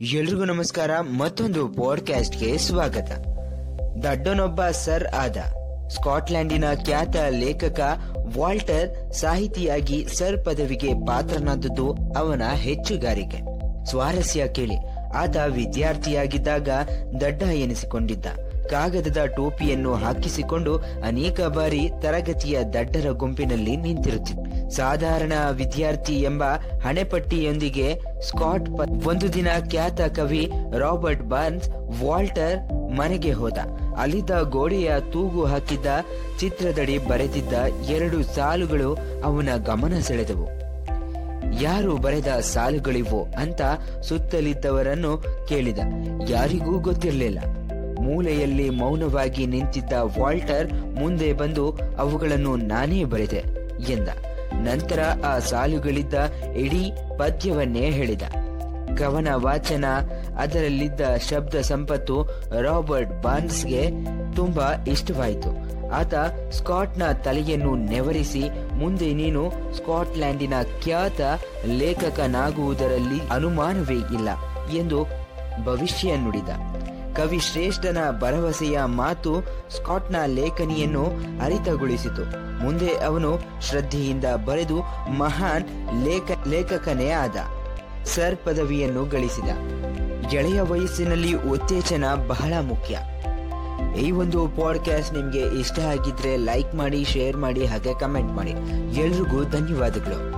ಎಲ್ರಿಗೂ ನಮಸ್ಕಾರ. ಮತ್ತೊಂದು ಪಾಡ್ಕ್ಯಾಸ್ಟ್ಗೆ ಸ್ವಾಗತ. ದಡ್ಡನೊಬ್ಬ ಸರ್ ಆದ ಸ್ಕಾಟ್ಲ್ಯಾಂಡಿನ ಖ್ಯಾತ ಲೇಖಕ ವಾಲ್ಟರ್ ಸಾಹಿತಿಯಾಗಿ ಸರ್ ಪದವಿಗೆ ಪಾತ್ರನಾದದ್ದು ಅವನ ಹೆಚ್ಚುಗಾರಿಕೆ. ಸ್ವಾರಸ್ಯ ಕೇಳಿ, ಆತ ವಿದ್ಯಾರ್ಥಿಯಾಗಿದ್ದಾಗ ದಡ್ಡ ಎನಿಸಿಕೊಂಡಿದ್ದ. ಕಾಗದದ ಟೋಪಿಯನ್ನು ಹಾಕಿಸಿಕೊಂಡು ಅನೇಕ ಬಾರಿ ತರಗತಿಯ ದಡ್ಡರ ಗುಂಪಿನಲ್ಲಿ ನಿಂತಿರುತ್ತಿತ್ತು ಸಾಧಾರಣ ವಿದ್ಯಾರ್ಥಿ ಎಂಬ ಹಣೆಪಟ್ಟಿಯೊಂದಿಗೆ ಸ್ಕಾಟ್ ಒಂದು ದಿನ ಖ್ಯಾತ ಕವಿ ರಾಬರ್ಟ್ ಬರ್ನ್ಸ್ ವಾಲ್ಟರ್ ಮನೆಗೆ ಹೋದ. ಅಲ್ಲಿದ್ದ ಗೋಡೆಯ ತೂಗು ಹಾಕಿದ್ದ ಚಿತ್ರದಡಿ ಬರೆದಿದ್ದ ಎರಡು ಸಾಲುಗಳು ಅವನ ಗಮನ ಸೆಳೆದವು. ಯಾರು ಬರೆದ ಸಾಲುಗಳಿವೋ ಅಂತ ಸುತ್ತಲಿದ್ದವರನ್ನು ಕೇಳಿದ. ಯಾರಿಗೂ ಗೊತ್ತಿರಲಿಲ್ಲ. ಮೂಲೆಯಲ್ಲಿ ಮೌನವಾಗಿ ನಿಂತಿದ್ದ ವಾಲ್ಟರ್ ಮುಂದೆ ಬಂದು ಅವುಗಳನ್ನು ನಾನೇ ಬರೆದೆ ಎಂದ. ನಂತರ ಆ ಸಾಲುಗಳಿದ್ದ ಇಡೀ ಪದ್ಯವನ್ನೇ ಹೇಳಿದ. ಕವನ ವಾಚನ, ಅದರಲ್ಲಿದ್ದ ಶಬ್ದ ಸಂಪತ್ತು ರಾಬರ್ಟ್ ಬಾನ್ಸ್ಗೆ ತುಂಬಾ ಇಷ್ಟವಾಯಿತು. ಆತ ಸ್ಕಾಟ್ನ ತಲೆಯನ್ನು ನೆವರಿಸಿ, ಮುಂದೆ ನೀನು ಸ್ಕಾಟ್ಲ್ಯಾಂಡಿನ ಖ್ಯಾತ ಲೇಖಕನಾಗುವುದರಲ್ಲಿ ಅನುಮಾನವೇ ಇಲ್ಲ ಎಂದು ಭವಿಷ್ಯ ನುಡಿದ. ಕವಿ ಶ್ರೇಷ್ಠನ ಭರವಸೆಯ ಮಾತು ಸ್ಕಾಟ್ನ ಲೇಖನಿಯನ್ನು ಅರಿತಗೊಳಿಸಿತು ಮುಂದೆ ಅವನು ಶ್ರದ್ಧೆಯಿಂದ ಬರೆದು ಮಹಾನ್ ಲೇಖ, ಲೇಖಕನೇ ಆದ. ಸರ್ ಪದವಿಯನ್ನು ಗಳಿಸಿದ. ಗೆಳೆಯ ವಯಸ್ಸಿನಲ್ಲಿ ಉತ್ತೇಜನ ಬಹಳ ಮುಖ್ಯ. ಈ ಒಂದು ಪಾಡ್ಕಾಸ್ಟ್ ನಿಮಗೆ ಇಷ್ಟ ಆಗಿದ್ರೆ ಲೈಕ್ ಮಾಡಿ, ಶೇರ್ ಮಾಡಿ, ಹಾಗೆ ಕಮೆಂಟ್ ಮಾಡಿ. ಎಲ್ರಿಗೂ ಧನ್ಯವಾದಗಳು.